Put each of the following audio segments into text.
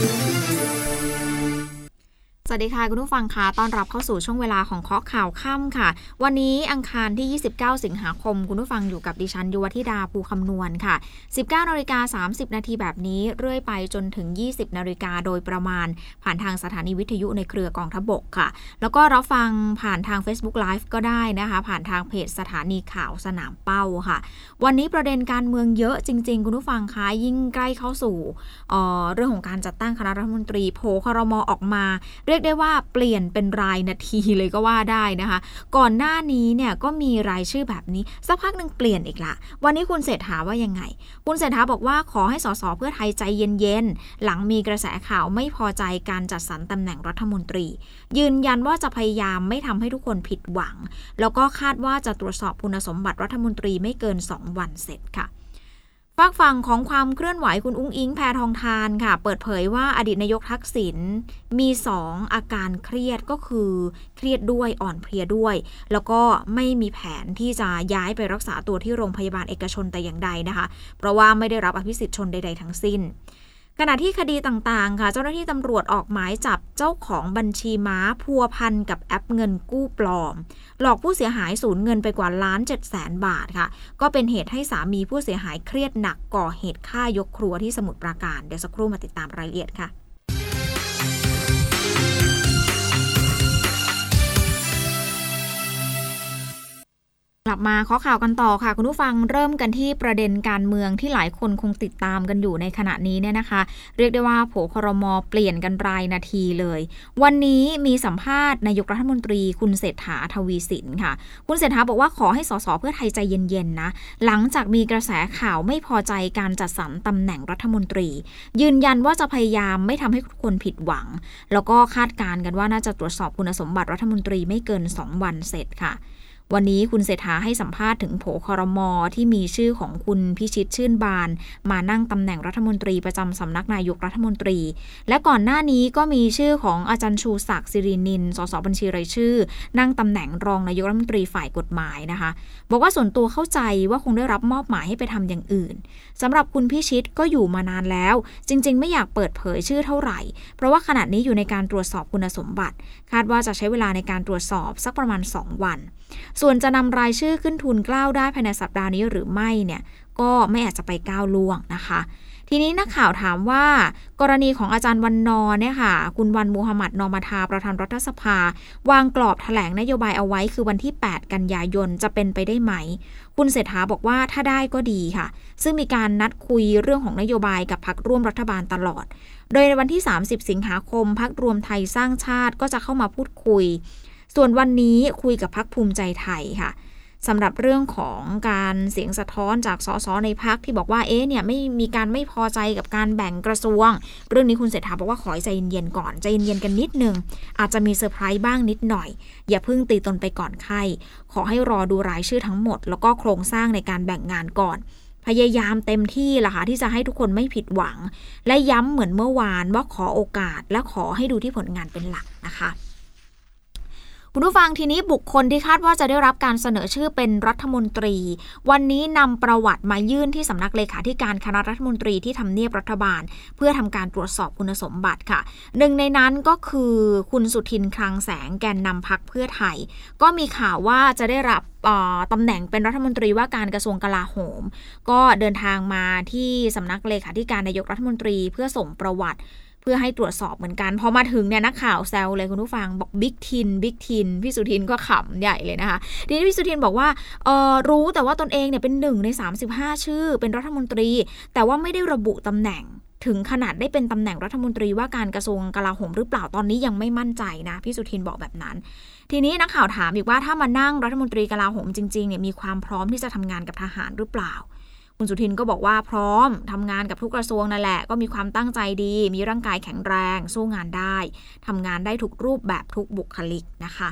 ส วัสดีค่ะ คุณผู้ฟังคะต้อนรับเข้าสู่ช่วงเวลาของเคาะข่าวค่ำค่ะ วันนี้อังคารที่ 29 สิงหาคม คุณผู้ฟังอยู่กับดิฉันยุวธิดาภูคำนวณค่ะ 19นาฬิกา30 นาทีแบบนี้เรื่อยไปจนถึง 20นาฬิกาโดยประมาณ ผ่านทางสถานีวิทยุในเครือกองทบกค่ะ แล้วก็รับฟังผ่านทาง Facebook Live ก็ได้นะคะ ผ่านทางเพจสถานีข่าวสนามเป้าค่ะ วันนี้ประเด็นการเมืองเยอะจริง ๆ คุณผู้ฟังคะยิ่งใกล้เข้าสู่เออเรื่องของการจัดตั้งคณะรัฐมนตรีโผครมออกมาเรียกได้ว่าเปลี่ยนเป็นรายนาทีเลยก็ว่าได้นะคะ ก่อนหน้านี้เนี่ยก็มีรายชื่อแบบนี้สักพักหนึ่งเปลี่ยนอีกละ วันนี้คุณเศรษฐาว่ายังไง คุณเศรษฐาบอกว่าขอให้สสเพื่อไทยใจเย็นๆ หลังมีกระแสข่าวไม่พอใจการจัดสรรตำแหน่งรัฐมนตรี ยืนยันว่าจะพยายามไม่ทำให้ทุกคนผิดหวัง แล้วก็คาดว่าจะตรวจสอบคุณสมบัติรัฐมนตรีไม่เกิน 2 วันเสร็จค่ะ ฝากฝั่งของความเคลื่อนไหวคุณอุ้งอิงแพทองทานค่ะ เปิดเผยว่าอดีตนายกทักษิณมี 2 อาการเครียดก็คือ เครียดด้วยอ่อนเพลียด้วย แล้วก็ไม่มีแผนที่จะย้ายไปรักษาตัวที่โรงพยาบาลเอกชนแต่อย่างใดนะคะ เพราะว่าไม่ได้รับอภิสิทธิ์ชนใด ๆ ทั้งสิ้น ขณะที่คดีต่างๆ ค่ะ เจ้าหน้าที่ตำรวจออกหมายจับเจ้าของบัญชีม้าพัวพันกับแอปเงินกู้ปลอม หลอกผู้เสียหายสูญเงินไปกว่าล้านเจ็ดแสนบาทค่ะ ก็เป็นเหตุให้สามีผู้เสียหายเครียดหนักก่อเหตุฆ่ายกครัวที่สมุทรปราการ เดี๋ยวสักครู่มาติดตามรายละเอียดค่ะ ลับมาข้อข่าวกันต่อค่ะ คุณผู้ฟังเริ่มกันที่ประเด็นการเมืองที่หลายคนคงติดตามกันอยู่ในขณะนี้เนี่ยนะคะ เรียกได้ว่าโผครมเปลี่ยนกันรายนาทีเลย วันนี้มีสัมภาษณ์นายกรัฐมนตรีคุณเศรษฐาทวีสินค่ะ คุณเศรษฐาบอกว่าขอให้สสเพื่อไทยใจเย็นๆนะ หลังจากมีกระแสข่าวไม่พอใจการจัดสรรตำแหน่งรัฐมนตรี ยืนยันว่าจะพยายามไม่ทำให้ทุกคนผิดหวัง แล้วก็คาดการณ์กันว่าน่าจะตรวจสอบคุณสมบัติรัฐมนตรีไม่เกิน 2 วันเสร็จค่ะ วันนี้คุณเศรษฐาให้สัมภาษณ์ถึงโผคอรมอที่มีชื่อของคุณพิชิตชื่นบาน มานั่งตำแหน่งรัฐมนตรีประจำสำนักนายกรัฐมนตรี และก่อนหน้านี้ก็มีชื่อของอาจารย์ชูศักดิ์สิรินินสสบัญชีรายชื่อ นั่งตำแหน่งรองนายกรัฐมนตรีฝ่ายกฎหมายนะคะ บอกว่าส่วนตัวเข้าใจว่าคงได้รับมอบหมายให้ไปทำอย่างอื่นสำหรับคุณพิชิตก็อยู่มานานแล้ว จริง ๆ ไม่อยากเปิดเผยชื่อเท่าไหร่ เพราะว่าขณะนี้อยู่ในการตรวจสอบคุณสมบัติ คาดว่าจะใช้เวลาในการตรวจสอบสักประมาณ 2 วันส่วนจะนำรายชื่อขึ้นทุนเกล้าได้ภายในสัปดาห์นี้หรือไม่เนี่ยก็ไม่อาจจะไปก้าวล่วงนะคะ ทีนี้นักข่าวถามว่ากรณีของอาจารย์วันนอร์เนี่ยค่ะ คุณวันมูฮัมหมัดนอมาทาประธานรัฐสภา วางกรอบแถลงนโยบายเอาไว้คือวันที่ 8 กันยายนจะเป็นไปได้ไหม คุณเศรษฐาบอกว่าถ้าได้ก็ดีค่ะ ซึ่งมีการนัดคุยเรื่องของนโยบายกับพักร่วมรัฐบาลตลอด โดยในวันที่ 30 สิงหาคมพักรวมไทยสร้างชาติก็จะเข้ามาพูดคุย ส่วนวันนี้คุยกับพรรคภูมิใจไทยค่ะสำหรับเรื่องของการเสียงสะท้อนจากสส. ในพรรคที่บอกว่าเอ๊ะเนี่ยไม่มีการไม่พอใจกับการแบ่งกระทรวง เรื่องนี้คุณเศรษฐาบอกว่าขอใจเย็นๆก่อนใจเย็นๆกันนิดนึงอาจจะมีเซอร์ไพรส์บ้างนิดหน่อย อย่าเพิ่งตีตนไปก่อนไข้ขอให้รอดูรายชื่อทั้งหมด แล้วก็โครงสร้างในการแบ่งงานก่อน พยายามเต็มที่ละค่ะที่จะให้ทุกคนไม่ผิดหวัง และย้ำเหมือนเมื่อวานว่าขอโอกาสและขอให้ดูที่ผลงานเป็นหลักนะคะ คุณผู้ฟังทีนี้บุคคลที่คาดว่าจะได้รับการเสนอชื่อเป็นรัฐมนตรี วันนี้นำประวัติมายื่นที่สำนักเลขาธิการคณะรัฐมนตรีที่ทำเนียบรัฐบาล เพื่อทำการตรวจสอบคุณสมบัติค่ะหนึ่งในนั้นก็คือคุณสุทินคลังแสงแกนนำพักเพื่อไทย ก็มีข่าวว่าจะได้รับตำแหน่งเป็นรัฐมนตรีว่าการกระทรวงกลาโหม ก็เดินทางมาที่สำนักเลขาธิการนายกรัฐมนตรีเพื่อส่งประวัติ เพื่อให้ตรวจสอบเหมือนกันพอมาถึงเนี่ยนักข่าวแซวเลยคุณผู้ฟังบอกบิ๊กทินบิ๊กทินพี่สุทินก็ขำใหญ่เลยนะคะทีนี้พี่สุทินบอกว่าเออรู้แต่ว่าตนเองเนี่ยเป็นหนึ่งใน 35 ชื่อ เป็นรัฐมนตรี แต่ว่าไม่ได้ระบุตำแหน่งถึงขนาดได้เป็นตำแหน่งรัฐมนตรีว่าการกระทรวงกลาโหมหรือเปล่าตอนนี้ยังไม่มั่นใจนะพี่สุทินบอกแบบนั้น ทีนี้นักข่าวถามอีกว่าถ้ามานั่งรัฐมนตรีกลาโหมจริงๆเนี่ยมีความพร้อมที่จะทำงานกับทหารหรือเปล่า คุณสุทินก็บอกว่าพร้อมทำงานกับทุกกระทรวงนั่นแหละ ก็มีความตั้งใจดี มีร่างกายแข็งแรง สู้งานได้ทำงานได้ทุกรูปแบบทุกบุคลิกนะคะ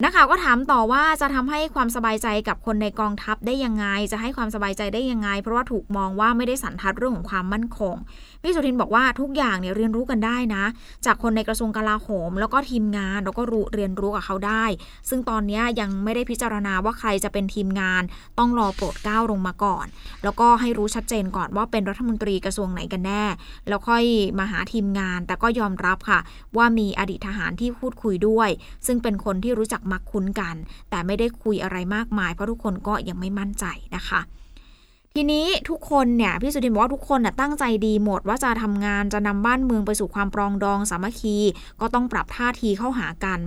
นักข่าวก็ถามต่อว่าจะทำให้ความสบายใจกับคนในกองทัพได้ยังไง จะให้ความสบายใจได้ยังไง เพราะว่าถูกมองว่าไม่ได้สันทัดเรื่องของความมั่นคงพี่สุทินบอกว่าทุกอย่างเนี่ยเรียนรู้กันได้นะ จากคนในกระทรวงกลาโหม แล้วก็ทีมงานแล้วก็รู้เรียนรู้กับเขาได้ ซึ่งตอนนี้ยังไม่ได้พิจารณาว่าใครจะเป็นทีมงาน ต้องรอโปรดเกล้าลงมาก่อน แล้วก็ให้รู้ชัดเจนก่อนว่าเป็นรัฐมนตรีกระทรวงไหนกันแน่ แล้วค่อยมาหาทีมงาน แต่ก็ยอมรับค่ะ ว่ามีอดีตทหารที่พูดคุยด้วย ซึ่งเป็นคนที่รู้จักมักคุ้นกัน แต่ไม่ได้คุยอะไรมากมาย เพราะทุกคนก็ยังไม่มั่นใจนะคะทีนี้ทุกคนเนี่ยพี่สุทินบอกว่าทุกคนน่ะตั้งใจดีหมดว่าจะทำงานจะนำบ้านเมืองไปสู่ความปรองดองสามัคคี ก็ต้องปรับท่าทีเข้าหากัน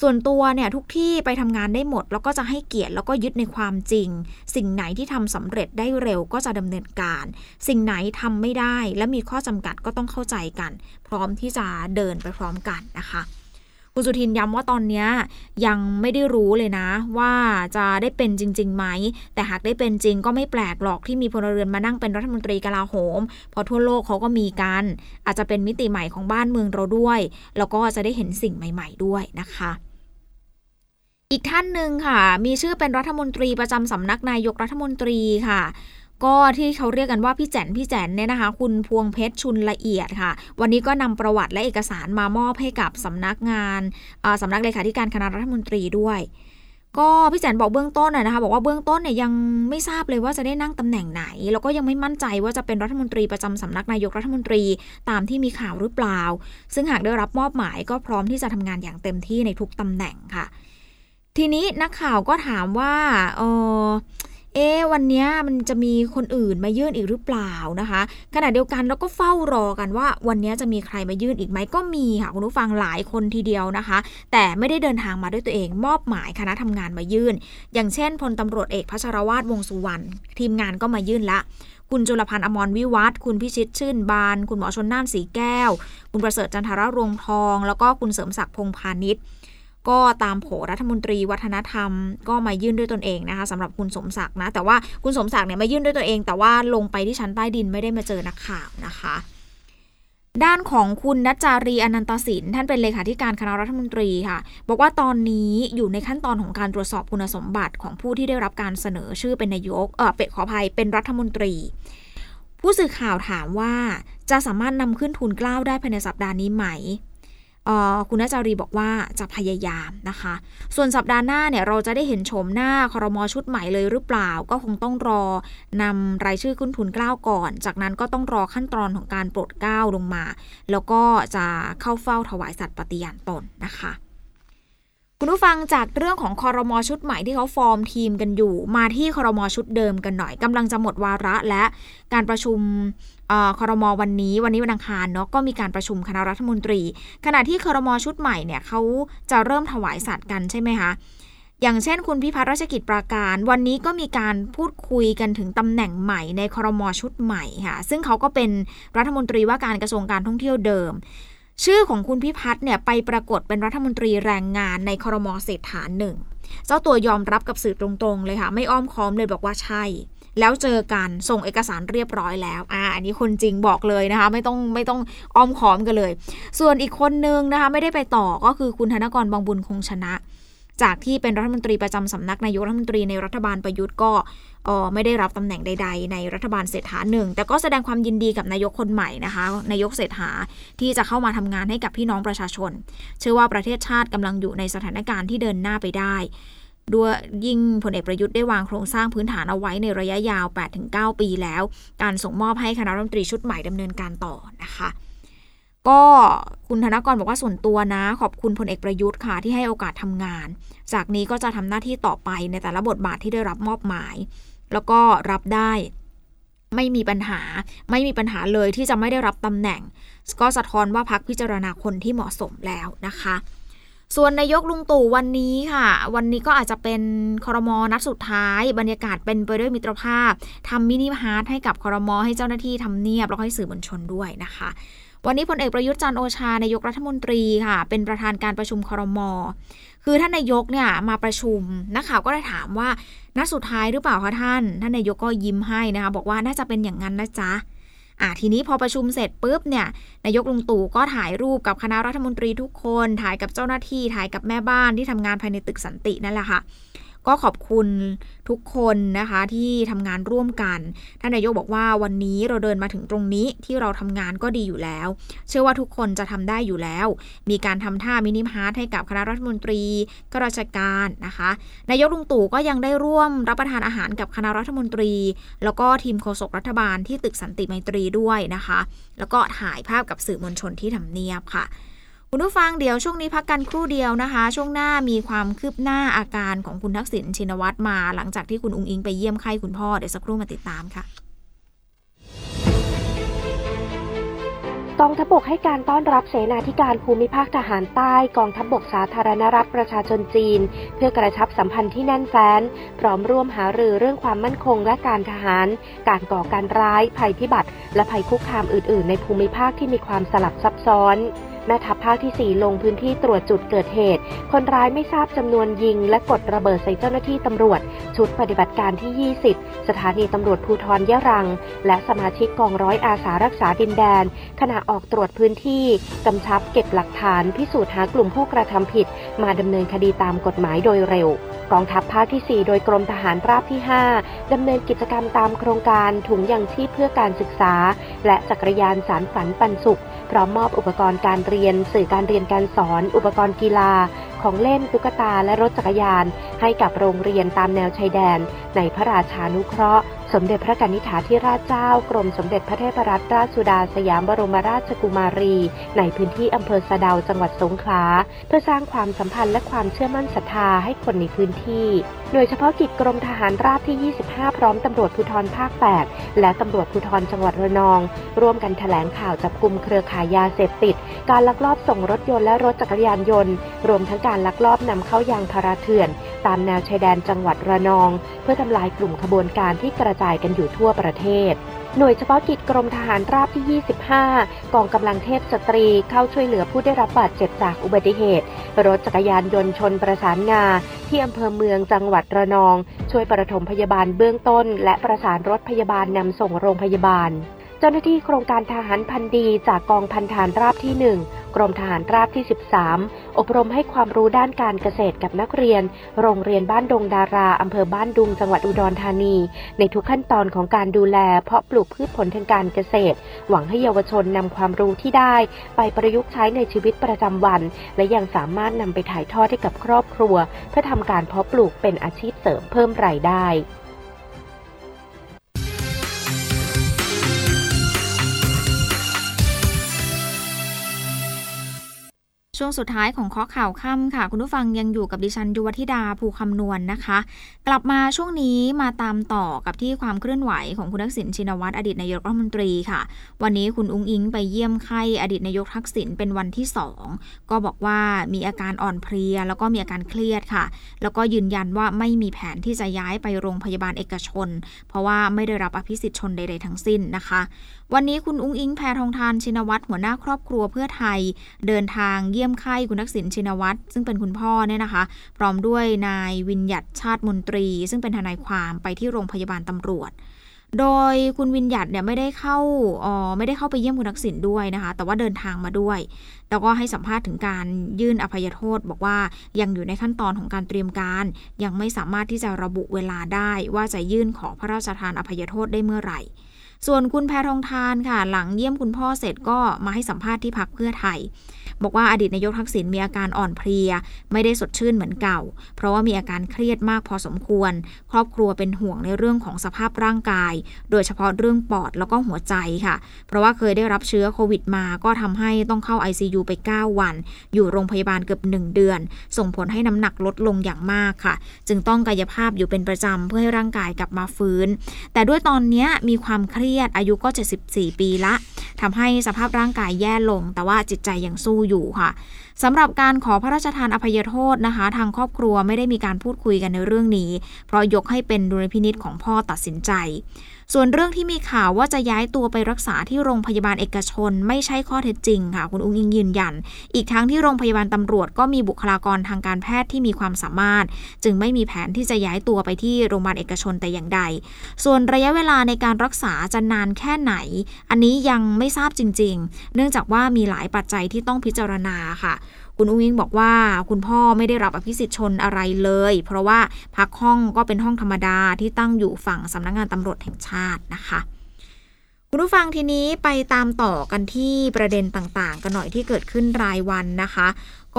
ส่วนตัวเนี่ยทุกที่ไปทำงานได้หมด แล้วก็จะให้เกียรติแล้วก็ยึดในความจริง สิ่งไหนที่ทำสำเร็จได้เร็วก็จะดำเนินการ สิ่งไหนทำไม่ได้และมีข้อจำกัดก็ต้องเข้าใจกัน พร้อมที่จะเดินไปพร้อมกันนะคะ คุณสุทินย้ำว่าตอนนี้ยังไม่ได้รู้เลยนะ ว่าจะได้เป็นจริงๆไหม แต่หากได้เป็นจริงก็ไม่แปลกหรอกที่มีพลเรือนมานั่งเป็นรัฐมนตรีกลาโหม เพราะทั่วโลกเขาก็มีกัน อาจจะเป็นมิติใหม่ของบ้านเมืองเราด้วย แล้วก็จะได้เห็นสิ่งใหม่ ๆ ด้วยนะคะอีกท่านหนึ่งค่ะ มีชื่อเป็นรัฐมนตรีประจำสำนักนายกรัฐมนตรีค่ะ ก็ที่เขาเรียกกันว่าพี่แจนพี่แจนเนี่ยนะคะ คุณพวงเพชรชุนละเอียดค่ะ วันนี้ก็นำประวัติและเอกสารมามอบให้กับสำนักงานสำนักเลขาธิการคณะรัฐมนตรีด้วย ก็พี่แจนบอกเบื้องต้นนะคะ บอกว่าเบื้องต้นเนี่ยยังไม่ทราบเลยว่าจะได้นั่งตำแหน่งไหน แล้วก็ยังไม่มั่นใจว่าจะเป็นรัฐมนตรีประจำสำนักนายกรัฐมนตรีตามที่มีข่าวหรือเปล่า ซึ่งหากได้รับมอบหมายก็พร้อมที่จะทำงานอย่างเต็มที่ในทุกตำแหน่งค่ะ ทีนี้นักข่าวก็ถามว่าเออ เอ๊วันนี้มันจะมีคนอื่นมายื่นอีกหรือเปล่านะคะ ขณะเดียวกันเราก็เฝ้ารอกันว่า วันนี้จะมีใครมายื่นอีกไหมก็มีค่ะคุณผู้ฟังหลายคนทีเดียวนะคะ แต่ไม่ได้เดินทางมาด้วยตัวเอง มอบหมายคณะทำงานมายื่น อย่างเช่นพลตำรวจเอกพัชรวาทวงสุวรรณทีมงานก็มายื่นละคุณจุลพันธ์อมรวิวัฒคุณพิชิตชื่นบาน คุณหมอชนน่านสีแก้ว คุณประเสริฐจันทรรวงทอง แล้วก็คุณเสริมศักดิ์พงพาณิชย์ ก็ตามโผรัฐมนตรีวัฒนธรรม ก็มายื่นด้วยตนเองนะคะสำหรับคุณสมศักดิ์นะ แต่ว่าคุณสมศักดิ์เนี่ยมายื่นด้วยตัวเอง แต่ว่าลงไปที่ชั้นใต้ดินไม่ได้มาเจอนักข่าวนะคะด้านของคุณนัจจารีอนันตสินท่านเป็นเลขาธิการคณะรัฐมนตรีค่ะ บอกว่าตอนนี้อยู่ในขั้นตอนของการตรวจสอบคุณสมบัติของผู้ที่ได้รับการเสนอชื่อเป็นนายกเออเป็ดขออภัยเป็นรัฐมนตรี ผู้สื่อข่าวถามว่าจะสามารถนำขึ้นทุนกล้าวได้ภายในสัปดาห์นี้ไหม คุณนัจารีบอกว่าจะพยายามนะคะ ส่วนสัปดาห์หน้าเนี่ยเราจะได้เห็นโฉมหน้าคอรมอชุดใหม่เลยหรือเปล่า ก็คงต้องรอนำรายชื่อขึ้นทุนกล้าวก่อน จากนั้นก็ต้องรอขั้นตอนของการโปรดเกล้าลงมา แล้วก็จะเข้าเฝ้าถวายสัตว์ปฏิญาณตนนะคะ คุณผู้ฟังจากเรื่องของคอรมอชุดใหม่ที่เขาฟอร์มทีมกันอยู่ มาที่คอรมอชุดเดิมกันหน่อยกำลังจะหมดวาระและการประชุมคอรมอวันนี้วันนี้วันอังคารเนาะก็มีการประชุมคณะรัฐมนตรี ขณะที่คอรมอชุดใหม่เนี่ยเขาจะเริ่มถวายสัตว์กันใช่ไหมคะอย่างเช่น คุณพิพัฒน์ราชกิจปราการ วันนี้ก็มีการพูดคุยกันถึงตำแหน่งใหม่ในคอรมอชุดใหม่ค่ะซึ่งเขาก็เป็นรัฐมนตรีว่าการกระทรวงการท่องเที่ยวเดิม ชื่อของคุณพิพัฒน์เนี่ยไปปรากฏเป็นรัฐมนตรีแรงงานในครมเศรษฐานหนึ่งเจ้าตัวยอมรับกับสื่อตรงๆเลยค่ะ ไม่อ้อมค้อมเลยบอกว่าใช่ แล้วเจอกันส่งเอกสารเรียบร้อยแล้วอ่าอันนี้คนจริงบอกเลยนะคะ ไม่ต้องไม่ต้องอ้อมค้อมกันเลย ส่วนอีกคนนึงนะคะ ไม่ได้ไปต่อก็คือคุณธนกรบางบุญคงชนะ จากที่เป็นรัฐมนตรีประจำสำนักนายกรัฐมนตรีในรัฐบาลประยุทธ์ก็ไม่ได้รับตำแหน่งใด ๆ ในรัฐบาลเศรษฐาหนึ่งแต่ก็แสดงความยินดีกับนายกคนใหม่นะคะ นายกเศรษฐาที่จะเข้ามาทำงานให้กับพี่น้องประชาชน เชื่อว่าประเทศชาติกำลังอยู่ในสถานการณ์ที่เดินหน้าไปได้ด้วยยิ่งพลเอกประยุทธ์ได้วางโครงสร้างพื้นฐานเอาไว้ในระยะยาว 8-9 ปีแล้ว การส่งมอบให้คณะรัฐมนตรีชุดใหม่ดำเนินการต่อนะคะ ก็คุณธนกรบอกว่าส่วนตัวนะ ขอบคุณพลเอกประยุทธ์ค่ะที่ให้โอกาสทำงาน จากนี้ก็จะทำหน้าที่ต่อไปในแต่ละบทบาทที่ได้รับมอบหมาย แล้วก็รับได้ไม่มีปัญหาไม่มีปัญหาเลยที่จะไม่ได้รับตำแหน่ง ก็สะท้อนว่าพักพิจารณาคนที่เหมาะสมแล้วนะคะ ส่วนนายกลุงตู่วันนี้ค่ะ วันนี้ก็อาจจะเป็นคอรมอนัดสุดท้าย บรรยากาศเป็นไปด้วยมิตรภาพทำมินิฮาร์ทให้กับคอรมอให้เจ้าหน้าที่ทำเนียบแล้วให้สื่อมวลชนด้วยนะคะ วันนี้พลเอกประยุทธ์จันโอชานายกรัฐมนตรีค่ะ เป็นประธานการประชุมครม คือท่านนายกเนี่ยมาประชุมนักข่าวก็ได้ถามว่านัดสุดท้ายหรือเปล่าคะท่าน ท่านนายกก็ยิ้มให้นะคะบอกว่าน่าจะเป็นอย่างนั้นนะจ๊ะอ่าทีนี้พอประชุมเสร็จปุ๊บเนี่ยนายกลุงตู่ก็ถ่ายรูปกับคณะรัฐมนตรีทุกคน ถ่ายกับเจ้าหน้าที่ถ่ายกับแม่บ้านที่ทำงานภายในตึกสันตินั่นแหละค่ะ ก็ขอบคุณทุกคนนะคะที่ทำงานร่วมกัน ท่านนายกบอกว่าวันนี้เราเดินมาถึงตรงนี้ที่เราทำงานก็ดีอยู่แล้ว เชื่อว่าทุกคนจะทำได้อยู่แล้ว มีการทำท่า mini heart ให้กับคณะรัฐมนตรีข้าราชการนะคะ นายกลุงตู่ก็ยังได้ร่วมรับประทานอาหารกับคณะรัฐมนตรี แล้วก็ทีมโฆษกรัฐบาลที่ตึกสันติไมตรีด้วยนะคะ แล้วก็ถ่ายภาพกับสื่อมวลชนที่ทำเนียบค่ะ คุณผู้ฟังเดี๋ยวช่วงนี้พักกันครู่เดียวนะคะ ช่วงหน้ามีความคืบหน้าอาการของคุณทักษิณชินวัตรมา หลังจากที่คุณอุ๊งอิ๊งไปเยี่ยมไข้คุณพ่อเดี๋ยวสักครู่มาติดตามค่ะกองทัพบกให้การต้อนรับเสนาธิการภูมิภาคทหารใต้กองทัพบกสาธารณรัฐประชาชนจีน เพื่อกระชับสัมพันธ์ที่แน่นแฟ้น พร้อมร่วมหารือเรื่องความมั่นคงและการทหาร การก่อการร้าย ภัยพิบัติ และภัยคุกคามอื่น ๆ ในภูมิภาคที่มีความสลับซับซ้อน แม่ทัพภาคที่ 4 ลงพื้นที่ตรวจจุดเกิดเหตุ คนร้ายไม่ทราบจำนวนยิง และกดระเบิดใส่เจ้าหน้าที่ตำรวจ ชุดปฏิบัติการที่ 20 สถานีตำรวจภูธรยะรัง และสมาชิกกองร้อยอาสารักษาดินแดน ขณะออกตรวจพื้นที่กำชับเก็บหลักฐาน พิสูจน์หากลุ่มผู้กระทำผิด มาดำเนินคดีตามกฎหมายโดยเร็วกองทัพภาคที่ 4 โดยกรมทหารราบที่ 5 ดำเนินกิจกรรมตามโครงการถุงยังชีพเพื่อการศึกษา และจักรยานสารฝันปันสุข พร้อมมอบอุปกรณ์การเรียน สื่อการเรียนการสอน อุปกรณ์กีฬา ของเล่นตุ๊กตาและรถจักรยาน ให้กับโรงเรียนตามแนวชายแดน ในพระราชานุเคราะห์ มเด็จพระกนิษฐาธิราชเจ้ากรมสมเด็จพระเทพรัตนราชสุดาสยามบรมราชกุมารี ในพื้นที่อำเภอสะดาวจังหวัดสงขลาเพื่อสร้างความสัมพันธ์และความเชื่อมั่นศรัทธาให้คนในพื้นที่ โดยเฉพาะกิจกรมทหารราบที่ 25 พร้อมตำรวจภูธรภาค 8 และตำรวจภูธรจังหวัดระนอง ร่วมกันแถลงข่าวจับกลุ่มเครือข่ายยาเสพติด การลักลอบส่งรถยนต์และรถจักรยานยนต์ รวมทั้งการลักลอบนำเข้ายางพาราเถื่อน ตามแนวชายแดนจังหวัดระนอง เพื่อทำลายกลุ่มขบวนการที่กระจายกันอยู่ทั่วประเทศหน่วยเฉพาะกิจกรมทหารราบที่ 25 กองกำลังเทพสตรีเข้าช่วยเหลือผู้ได้รับบาดเจ็บจากอุบัติเหตุ รถจักรยานยนต์ชนประสานงา ที่อำเภอเมืองจังหวัดระนอง ช่วยประถมพยาบาลเบื้องต้น และประสานรถพยาบาลนำส่งโรงพยาบาล เจ้าหน้าที่โครงการทหารพันดีจากกองพันฐานราบที่ 1 กรมทหารราบที่ 13 อบรมให้ความรู้ด้านการเกษตรกับนักเรียน โรงเรียนบ้านดงดาราอำเภอบ้านดุงจังหวัดอุดรธานี ในทุกขั้นตอนของการดูแล เพาะปลูกพืชผลทางการเกษตร หวังให้เยาวชนนำความรู้ที่ได้ ไปประยุกต์ใช้ในชีวิตประจำวัน และยังสามารถนำไปถ่ายทอดให้กับครอบครัว เพื่อทำการเพาะปลูกเป็นอาชีพเสริมเพิ่มรายได้ ช่วงสุดท้ายของข้อข่าวค่ำค่ะ คุณผู้ฟังยังอยู่กับดิฉันยุวธิดาภูคำนวณนนะคะ กลับมาช่วงนี้มาตามต่อกับที่ความเคลื่อนไหวของคุณทักษิณชินวัตรอดีตนายกรัฐมนตรีค่ะ วันนี้คุณอุ้งอิงไปเยี่ยมไข้อดีตนายกทักษิณเป็นวันที่สองก็บอกว่ามีอาการอ่อนเพลีย แล้วก็มีอาการเครียดค่ะ แล้วก็ยืนยันว่าไม่มีแผนที่จะย้ายไปโรงพยาบาลเอกชน เพราะว่าไม่ได้รับอภิสิทธิ์ชนใดๆทั้งสิ้นนะคะ วันนี้คุณอุ้งอิงแพทองทานชินวัตรหัวหน้าครอบครัวเพื่อไทย เดินทางเยี่ยมไข้คุณทักษิณชินวัตรซึ่งเป็นคุณพ่อเนี่ยนะคะ พร้อมด้วยนายวินยัตชาติมนตรี ซึ่งเป็นทนายความไปที่โรงพยาบาลตำรวจ โดยคุณวินยัตเนี่ยไม่ได้เข้าอ๋อไม่ได้เข้าไปเยี่ยมคุณทักษิณด้วยนะคะ แต่ว่าเดินทางมาด้วย แล้วก็ให้สัมภาษณ์ถึงการยื่นอภัยโทษ บอกว่ายังอยู่ในขั้นตอนของการเตรียมการ ยังไม่สามารถที่จะระบุเวลาได้ว่าจะยื่นขอพระราชทานอภัยโทษได้เมื่อไหร่ส่วนคุณแพทองทานค่ะ หลังเยี่ยมคุณพ่อเสร็จก็มาให้สัมภาษณ์ที่พักเพื่อไทย บอกว่าอดีตนายกทักษิณมีอาการอ่อนเพลีย ไม่ได้สดชื่นเหมือนเก่า เพราะว่ามีอาการเครียดมากพอสมควร ครอบครัวเป็นห่วงในเรื่องของสภาพร่างกาย โดยเฉพาะเรื่องปอดแล้วก็หัวใจค่ะ เพราะว่าเคยได้รับเชื้อโควิดมาก็ทำให้ต้องเข้า ICU ไป 9 วัน อยู่โรงพยาบาลเกือบ 1 เดือน ส่งผลให้น้ำหนักลดลงอย่างมากค่ะ จึงต้องกายภาพอยู่เป็นประจำเพื่อให้ร่างกายกลับมาฟื้น แต่ด้วยตอนนี้มีความเครียดอายุก็ 74 ปีละทำให้สภาพร่างกายแย่ลง แต่ว่าจิตใจยังสู้อยู่ค่ะสำหรับการขอพระราชทานอภัยโทษนะคะ ทางครอบครัวไม่ได้มีการพูดคุยกันในเรื่องนี้ เพราะยกให้เป็นดุลพินิษของพ่อตัดสินใจ ส่วนเรื่องที่มีข่าวว่าจะย้ายตัวไปรักษาที่โรงพยาบาลเอกชน ไม่ใช่ข้อเท็จจริงค่ะ คุณอุ้งอิงยืนยัน อีกทั้งที่โรงพยาบาลตำรวจก็มีบุคลากรทางการแพทย์ที่มีความสามารถ จึงไม่มีแผนที่จะย้ายตัวไปที่โรงพยาบาลเอกชนแต่อย่างใด ส่วนระยะเวลาในการรักษาจะนานแค่ไหน อันนี้ยังไม่ทราบจริง ๆ เนื่องจากว่ามีหลายปัจจัยที่ต้องพิจารณาค่ะ คุณอุ้งอิงบอกว่าคุณพ่อไม่ได้รับอภิสิทธิ์ชนอะไรเลย เพราะว่าพักห้องก็เป็นห้องธรรมดาที่ตั้งอยู่ฝั่งสำนักงงานตำรวจแห่งชาตินะคะคุณผู้ฟังทีนี้ไปตามต่อกันที่ประเด็นต่างๆ กันหน่อยที่เกิดขึ้นรายวันนะคะ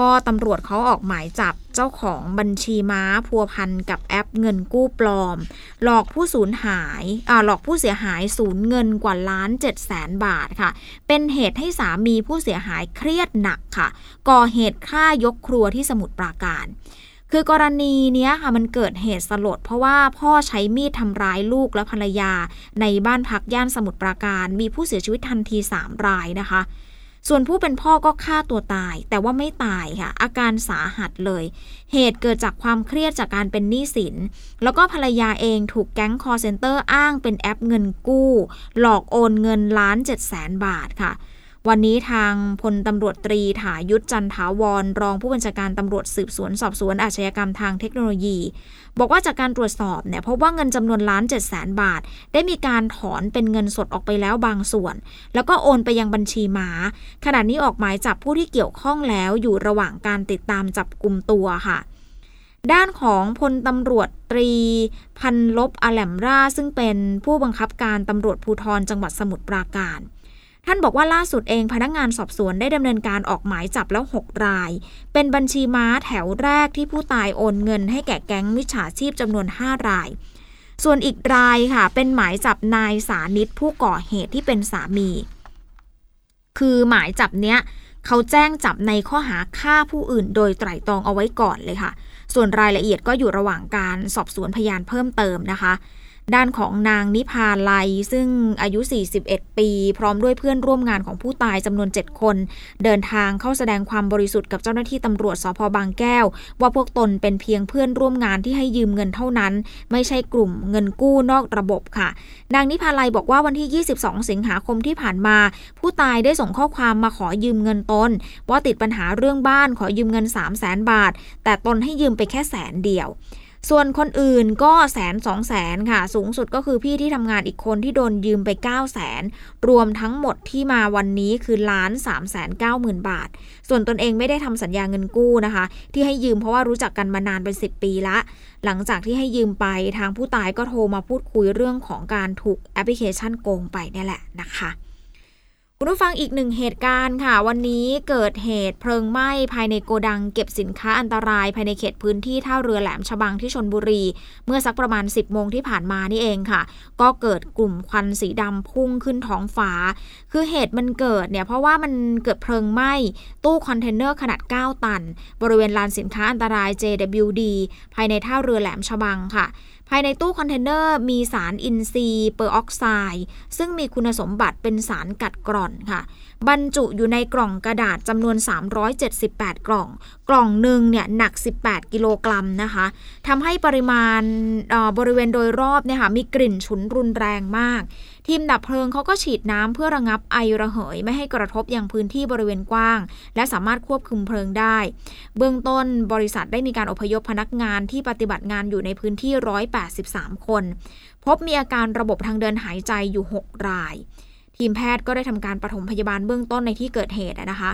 ก็ตำรวจเขาออกหมายจับเจ้าของบัญชีม้าพัวพันกับแอปเงินกู้ปลอม หลอกผู้สูญหายอ่าหลอกผู้เสียหายสูญเงินกว่าล้านเจ็ดแสนบาทค่ะ เป็นเหตุให้สามีผู้เสียหายเครียดหนักค่ะ ก่อเหตุฆ่ายกครัวที่สมุทรปราการคือกรณีนี้ค่ะมันเกิดเหตุสลด เพราะว่าพ่อใช้มีดทำร้ายลูกและภรรยา ในบ้านพักย่านสมุทรปราการ มีผู้เสียชีวิตทันที 3 รายนะคะ ส่วนผู้เป็นพ่อก็ฆ่าตัวตาย แต่ว่าไม่ตายค่ะ อาการสาหัสเลย เหตุเกิดจากความเครียดจากการเป็นหนี้สิน แล้วก็ภรรยาเองถูกแก๊งคอลเซ็นเตอร์อ้างเป็นแอปเงินกู้ หลอกโอนเงินล้านเจ็ดแสนบาทค่ะ วันนี้ทางพลตำรวจตรีถายุทธจันทาวร รองผู้บัญชาการตำรวจสืบสวนสอบสวนอาชญากรรมทางเทคโนโลยี บอกว่าจากการตรวจสอบเนี่ยพบว่าเงินจำนวนล้านเจ็ดแสนบาท ได้มีการถอนเป็นเงินสดออกไปแล้วบางส่วน แล้วก็โอนไปยังบัญชีหมา ขณะนี้ออกหมายจับผู้ที่เกี่ยวข้องแล้วอยู่ระหว่างการติดตามจับกลุ่มตัวค่ะด้านของพลตำรวจตรี พันลบอแหลมราซึ่งเป็นผู้บังคับการตำรวจภูธรจังหวัดสมุทรปราการ ท่านบอกว่าล่าสุดเองพนักงงานสอบสวนได้ดำเนินการออกหมายจับแล้ว 6 ราย เป็นบัญชีม้าแถวแรกที่ผู้ตายโอนเงินให้แก่แก๊งมิจฉาชีพจำนวน 5 ราย ส่วนอีกรายค่ะ เป็นหมายจับนายสานิตผู้ก่อเหตุที่เป็นสามี คือหมายจับเนี้ยเขาแจ้งจับในข้อหาฆ่าผู้อื่นโดยไตร่ตรองเอาไว้ก่อนเลยค่ะ ส่วนรายละเอียดก็อยู่ระหว่างการสอบสวนพยานเพิ่มเติมนะคะ ด้านของนางนิพาลัย ซึ่งอายุ 41 ปี พร้อมด้วยเพื่อนร่วมงานของผู้ตายจำนวน 7 คน เดินทางเข้าแสดงความบริสุทธิ์กับเจ้าหน้าที่ตำรวจสพบางแก้ว ว่าพวกตนเป็นเพียงเพื่อนร่วมงานที่ให้ยืมเงินเท่านั้น ไม่ใช่กลุ่มเงินกู้นอกระบบค่ะ นางนิพาลัยบอกว่าวันที่ 22 สิงหาคมที่ผ่านมา ผู้ตายได้ส่งข้อความมาขอยืมเงินตน ว่าติดปัญหาเรื่องบ้านขอยืมเงิน 3 0 0แสนบาท แต่ตนให้ยืมไปแค่แสนเดียว ส่วนคนอื่นก็แสนสองแสนค่ะ สูงสุดก็คือพี่ที่ทำงานอีกคนที่โดนยืมไป 9 0 0แสนรวมทั้งหมดที่มาวันนี้คือล้าน3 9 0 0 0 0 บาท ส่วนตนเองไม่ได้ทำสัญญาเงินกู้นะคะ ที่ให้ยืมเพราะว่ารู้จักกันมานานเป็น 10 ปีละ หลังจากที่ให้ยืมไปทางผู้ตายก็โทรมาพูดคุยเรื่องของการถูกแอปพลิเคชันโกงไปนี่แหละนะคะ คุณผู้ฟังอีกหนึ่งเหตุการณ์ค่ะ วันนี้เกิดเหตุเพลิงไหม้ภายในโกดังเก็บสินค้าอันตราย ภายในเขตพื้นที่ท่าเรือแหลมฉบังที่ชนบุรี เมื่อสักประมาณ 10 โมงที่ผ่านมานี่เองค่ะ ก็เกิดกลุ่มควันสีดำพุ่งขึ้นท้องฟ้า คือเหตุมันเกิดเนี่ย เพราะว่ามันเกิดเพลิงไหม้ตู้คอนเทนเนอร์ขนาด 9 ตัน บริเวณลานสินค้าอันตราย JWD ภายในท่าเรือแหลมฉบังค่ะ ภายในตู้คอนเทนเนอร์มีสารอินทรีย์เปอร์ออกไซด์ซึ่งมีคุณสมบัติเป็นสารกัดกร่อนค่ะ บรรจุอยู่ในกล่องกระดาษจำนวน 378 กล่อง กล่องหนึ่งเนี่ยหนัก 18 กิโลกรัมนะคะทำให้ปริมาณบริเวณโดยรอบเนี่ยค่ะมีกลิ่นฉุนรุนแรงมาก ทีมดับเพลิงเขาก็ฉีดน้ำเพื่อระงับไอระเหย ไม่ให้กระทบยังพื้นที่บริเวณกว้าง และสามารถควบคุมเพลิงได้ เบื้องต้นบริษัทได้มีการอพยพพนักงานที่ปฏิบัติงานอยู่ในพื้นที่ 183 คน พบมีอาการระบบทางเดินหายใจอยู่ 6 ราย ทีมแพทย์ก็ได้ทำการปฐมพยาบาลเบื้องต้นในที่เกิดเหตุนะคะ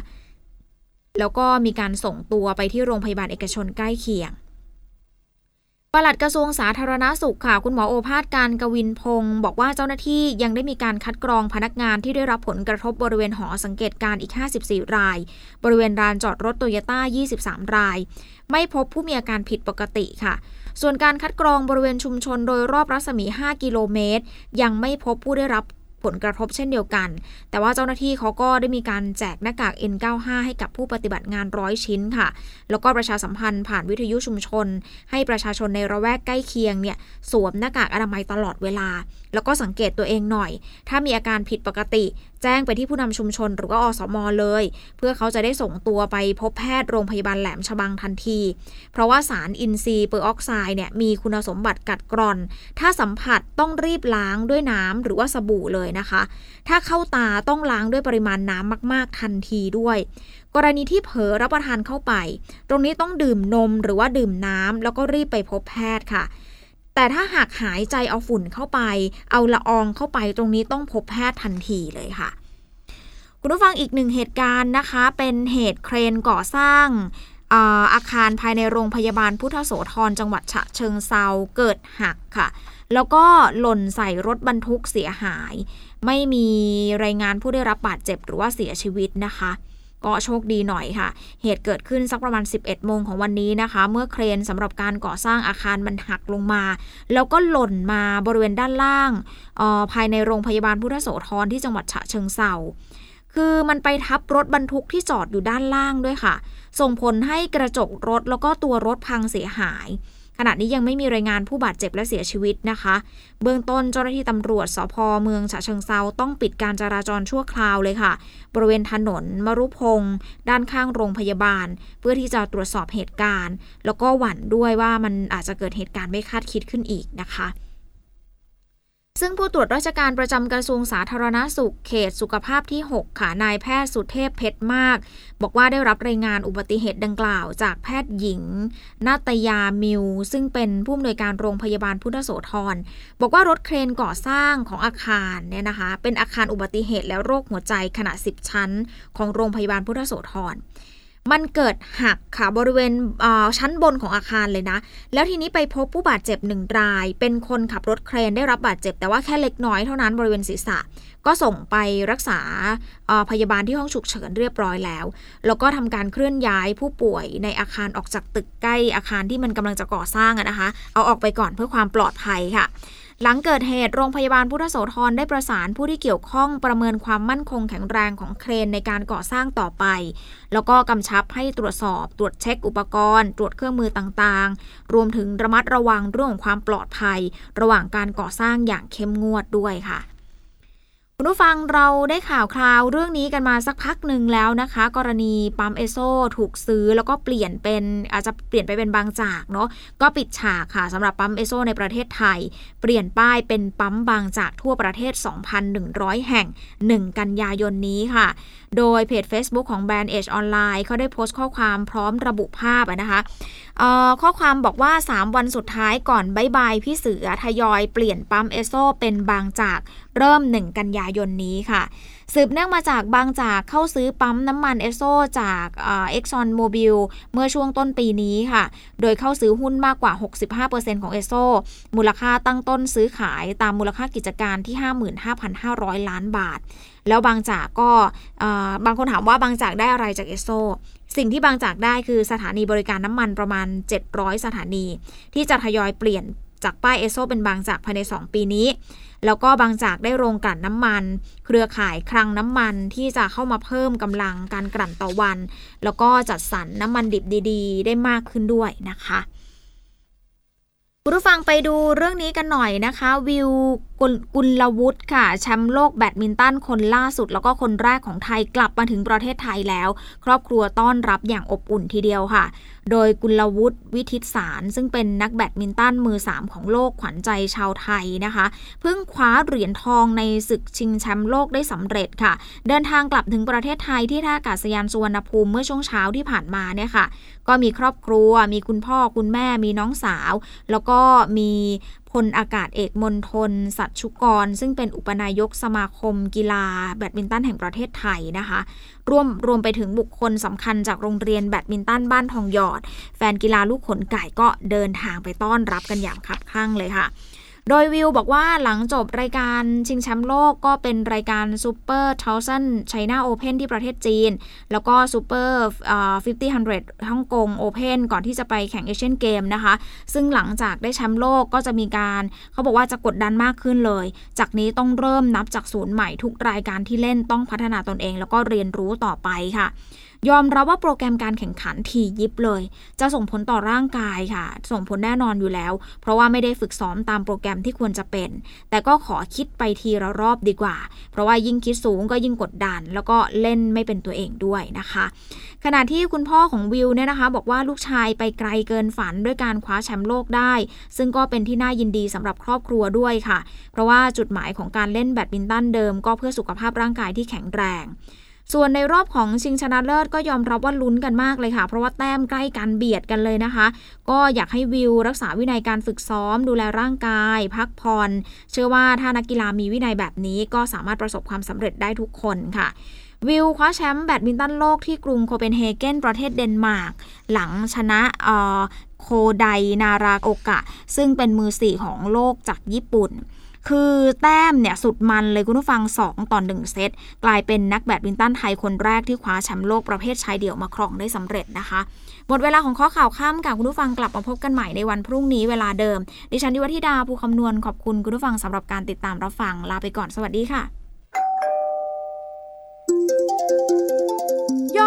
แล้วก็มีการส่งตัวไปที่โรงพยาบาลเอกชนใกล้เคียง ปลัดกระทรวงสาธารณาสุขค่ะ คุณหมอโอภาสการกวินพงศ์บอกว่าเจ้าหน้าที่ยังได้มีการคัดกรองพนักงานที่ได้รับผลกระทบบริเวณหอสังเกตการอีก 54 ราย บริเวณลานจอดรถโตโยต้า 23 ราย ไม่พบผู้มีอาการผิดปกติค่ะ ส่วนการคัดกรองบริเวณชุมชนโดยรอบรัศมี 5 กิโลเมตร ยังไม่พบผู้ได้รับ ผลกระทบเช่นเดียวกัน แต่ว่าเจ้าหน้าที่เขาก็ได้มีการแจกหน้ากาก N95 ให้กับผู้ปฏิบัติงานร้อยชิ้นค่ะ แล้วก็ประชาสัมพันธ์ผ่านวิทยุชุมชน ให้ประชาชนในระแวกใกล้เคียงเนี่ยสวมหน้ากากอนามัยตลอดเวลา แล้วก็สังเกตตัวเองหน่อย ถ้ามีอาการผิดปกติ แจ้งไปที่ผู้นำชุมชนหรือว่าอสมเลย เพื่อเขาจะได้ส่งตัวไปพบแพทย์โรงพยาบาลแหลมฉบังทันที เพราะว่าสารอินทรีย์เปอร์ออกไซด์เนี่ยมีคุณสมบัติกัดกร่อน ถ้าสัมผัสต้องรีบล้างด้วยน้ำหรือว่าสบู่เลยนะคะ ถ้าเข้าตาต้องล้างด้วยปริมาณน้ำมาก ๆ ทันทีด้วย กรณีที่เผลอรับประทานเข้าไป ตรงนี้ต้องดื่มนมหรือว่าดื่มน้ำแล้วก็รีบไปพบแพทย์ค่ะ แต่ถ้าหากหายใจเอาฝุ่นเข้าไป เอาละอองเข้าไปตรงนี้ต้องพบแพทย์ทันทีเลยค่ะ คุณผู้ฟังอีกหนึ่งเหตุการณ์นะคะ เป็นเหตุเครนก่อสร้างอาคารภายในโรงพยาบาลพุทธโสธรจังหวัดฉะเชิงเซาเกิดหักค่ะ แล้วก็หล่นใส่รถบรรทุกเสียหาย ไม่มีรายงานผู้ได้รับบาดเจ็บหรือว่าเสียชีวิตนะคะ ก็โชคดีหน่อยค่ะ เหตุเกิดขึ้นสักประมาณ 11 โมงของวันนี้นะคะ เมื่อเครนสำหรับการก่อสร้างอาคารมันหักลงมา แล้วก็หล่นมาบริเวณด้านล่างภายในโรงพยาบาลพุทธโสธรที่จังหวัดฉะเชิงเซาคือมันไปทับรถบรรทุกที่จอดอยู่ด้านล่างด้วยค่ะ ส่งผลให้กระจกรถแล้วก็ตัวรถพังเสียหาย ขณะนี้ยังไม่มีรายงานผู้บาดเจ็บและเสียชีวิตนะคะ เบื้องต้นเจ้าหน้าที่ตำรวจสพเมืองฉะเชิงเซาต้องปิดการจราจรชั่วคราวเลยค่ะ บริเวณถนนมรุพงศ์ด้านข้างโรงพยาบาล เพื่อที่จะตรวจสอบเหตุการณ์ แล้วก็หวั่นด้วยว่ามันอาจจะเกิดเหตุการณ์ไม่คาดคิดขึ้นอีกนะคะ ซึ่งผู้ตรวจราชการประจำกระทรวงสาธารณาสุขเขตสุขภาพที่ 6 ค่ะ นายแพทย์สุเทพเพชรมาก บอกว่าได้รับรายงานอุบัติเหตุดังกล่าวจากแพทย์หญิงนาตยามิว ซึ่งเป็นผู้อำนวยการโรงพยาบาลพุทธโสธร บอกว่ารถเครนก่อสร้างของอาคารเนี่ยนะคะ เป็นอาคารอุบัติเหตุและโรคหัวใจขนาด 10 ชั้น ของโรงพยาบาลพุทธโสธร มันเกิดหักค่ะบริเวณชั้นบนของอาคารเลยนะ แล้วทีนี้ไปพบผู้บาดเจ็บหนึ่งราย เป็นคนขับรถเครนได้รับบาดเจ็บ แต่ว่าแค่เล็กน้อยเท่านั้นบริเวณศีรษะ ก็ส่งไปรักษาพยาบาลที่ห้องฉุกเฉินเรียบร้อยแล้ว แล้วก็ทำการเคลื่อนย้ายผู้ป่วยในอาคารออกจากตึกใกล้อาคารที่มันกำลังจะก่อสร้างนะคะ เอาออกไปก่อนเพื่อความปลอดภัยค่ะ หลังเกิดเหตุโรงพยาบาลพุทธโสธรได้ประสานผู้ที่เกี่ยวข้องประเมินความมั่นคงแข็งแรงของเครนในการก่อสร้างต่อไป แล้วก็กำชับให้ตรวจสอบ ตรวจเช็คอุปกรณ์ ตรวจเครื่องมือต่างๆ รวมถึงระมัดระวังเรื่องของความปลอดภัย ระหว่างการก่อสร้างอย่างเข้มงวดด้วยค่ะ คุณผู้ฟังเราได้ข่าวคราวเรื่องนี้กันมาสักพักหนึ่งแล้วนะคะ กรณีปั๊มเอสโซ่ถูกซื้อแล้วก็เปลี่ยนเป็นอาจจะเปลี่ยนไปเป็นบางจากเนาะก็ปิดฉากค่ะสำหรับปั๊มเอสโซ่ในประเทศไทย เปลี่ยนป้ายเป็นปั๊มบางจากทั่วประเทศ 2,100 แห่ง 1 กันยายนนี้ค่ะ โดยเพจ Facebook ของ BrandAge Online เขาได้โพสต์ข้อความพร้อมระบุภาพนะคะข้อความบอกว่า 3 วันสุดท้ายก่อน bye bye พี่เสือทยอยเปลี่ยนปั๊มเอสโซ่เป็นบางจาก เริ่ม 1 กันยายนนี้ค่ะ สืบเนื่องมาจากบางจากเข้าซื้อปั๊มน้ำมันเอสโซจากเอ็กซอนโมบิลเมื่อช่วงต้นปีนี้ค่ะ โดยเข้าซื้อหุ้นมากกว่า 65%ของเอสโซมูลค่าตั้งต้นซื้อขายตามมูลค่ากิจการที่ 55,500 ล้านบาท แล้วบางจากก็บางคนถามว่าบางจากได้อะไรจากเอสโซสิ่งที่บางจากได้คือสถานีบริการน้ำมันประมาณ 700 สถานี ที่จะทยอยเปลี่ยน จากป้ายเอโซเป็นบางจากภายใน 2 ปีนี้ แล้วก็บางจากได้โรงกลั่นน้ำมัน เครือข่ายคลังน้ำมันที่จะเข้ามาเพิ่มกำลังการกลั่นต่อวัน แล้วก็จัดสรรน้ำมันดิบดี ๆ ได้มากขึ้นด้วยนะคะคุณผู้ฟังไปดูเรื่องนี้กันหน่อยนะคะ วิวกุลวุฒิค่ะแชมป์โลกแบดมินตันคนล่าสุด แล้วก็คนแรกของไทยกลับมาถึงประเทศไทยแล้ว ครอบครัวต้อนรับอย่างอบอุ่นทีเดียวค่ะ โดยกุลวุฒิวิทิตสารซึ่งเป็นนักแบดมินตันมือ 3 ของโลกขวัญใจชาวไทยนะคะ เพิ่งคว้าเหรียญทองในศึกชิงแชมป์โลกได้สำเร็จค่ะ เดินทางกลับถึงประเทศไทยที่ท่าอากาศยานสุวรรณภูมิเมื่อช่วงเช้าที่ผ่านมาเนี่ยค่ะ ก็มีครอบครัว มีคุณพ่อคุณแม่มีน้องสาว แล้วก็มี พลอากาศเอกมนทน สัตชุกร ซึ่งเป็นอุปนายกสมาคมกีฬาแบดมินตันแห่งประเทศไทยนะคะร่วมรวมไปถึงบุคคลสำคัญจากโรงเรียนแบดมินตันบ้านทองหยอด แฟนกีฬาลูกขนไก่ก็เดินทางไปต้อนรับกันอย่างคับคั่งเลยค่ะ โดยวิวบอกว่าหลังจบรายการชิงแชมป์โลกก็เป็นรายการ Super Thousand China Open ที่ประเทศจีน แล้วก็ Super Five Hundred ฮ่องกง Open ก่อนที่จะไปแข่ง Asian Game นะคะ ซึ่งหลังจากได้แชมป์โลกก็จะมีการ เขาบอกว่าจะกดดันมากขึ้นเลย จากนี้ต้องเริ่มนับจากศูนย์ใหม่ทุกรายการที่เล่นต้องพัฒนาตนเอง แล้วก็เรียนรู้ต่อไปค่ะ ยอมรับว่าโปรแกรมการแข่งขันทียิบเลย จะส่งผลต่อร่างกายค่ะ ส่งผลแน่นอนอยู่แล้ว เพราะว่าไม่ได้ฝึกซ้อมตามโปรแกรมที่ควรจะเป็น แต่ก็ขอคิดไปทีละรอบดีกว่า เพราะว่ายิ่งคิดสูงก็ยิ่งกดดัน แล้วก็เล่นไม่เป็นตัวเองด้วยนะคะ ขณะที่คุณพ่อของวิวเนี่ยนะคะ บอกว่าลูกชายไปไกลเกินฝันด้วยการคว้าแชมป์โลกได้ ซึ่งก็เป็นที่น่ายินดีสำหรับครอบครัวด้วยค่ะ เพราะว่าจุดหมายของการเล่นแบดมินตันเดิม ก็เพื่อสุขภาพร่างกายที่แข็งแรง ส่วนในรอบของชิงชนะเลิศก็ยอมรับว่าลุ้นกันมากเลยค่ะ เพราะว่าแต้มใกล้กันเบียดกันเลยนะคะ ก็อยากให้วิวรักษาวินัยการฝึกซ้อม ดูแลร่างกาย พักผ่อนเชื่อว่าถ้านักกีฬามีวินัยแบบนี้ก็สามารถประสบความสำเร็จได้ทุกคนค่ะวิวคว้าแชมป์แบดมินตันโลกที่กรุงโคเปนเฮเกนประเทศเดนมาร์ก หลังชนะโคไดนาราโอกะ ซึ่งเป็นมือสี่ของโลกจากญี่ปุ่น คือแต้มเนี่ยสุดมันเลยคุณผู้ฟัง 2 ต่อ 1 เซต กลายเป็นนักแบดมินตันไทยคนแรกที่คว้าแชมป์โลกประเภทชายเดี่ยวมาครองได้สำเร็จนะคะ หมดเวลาของข้อข่าวข้ามค่ะคุณผู้ฟังกลับมาพบกันใหม่ในวันพรุ่งนี้เวลาเดิม ดิฉันดิวธิดาภูคำนวณขอบคุณคุณผู้ฟังสำหรับการติดตามรับฟังลาไปก่อนสวัสดีค่ะ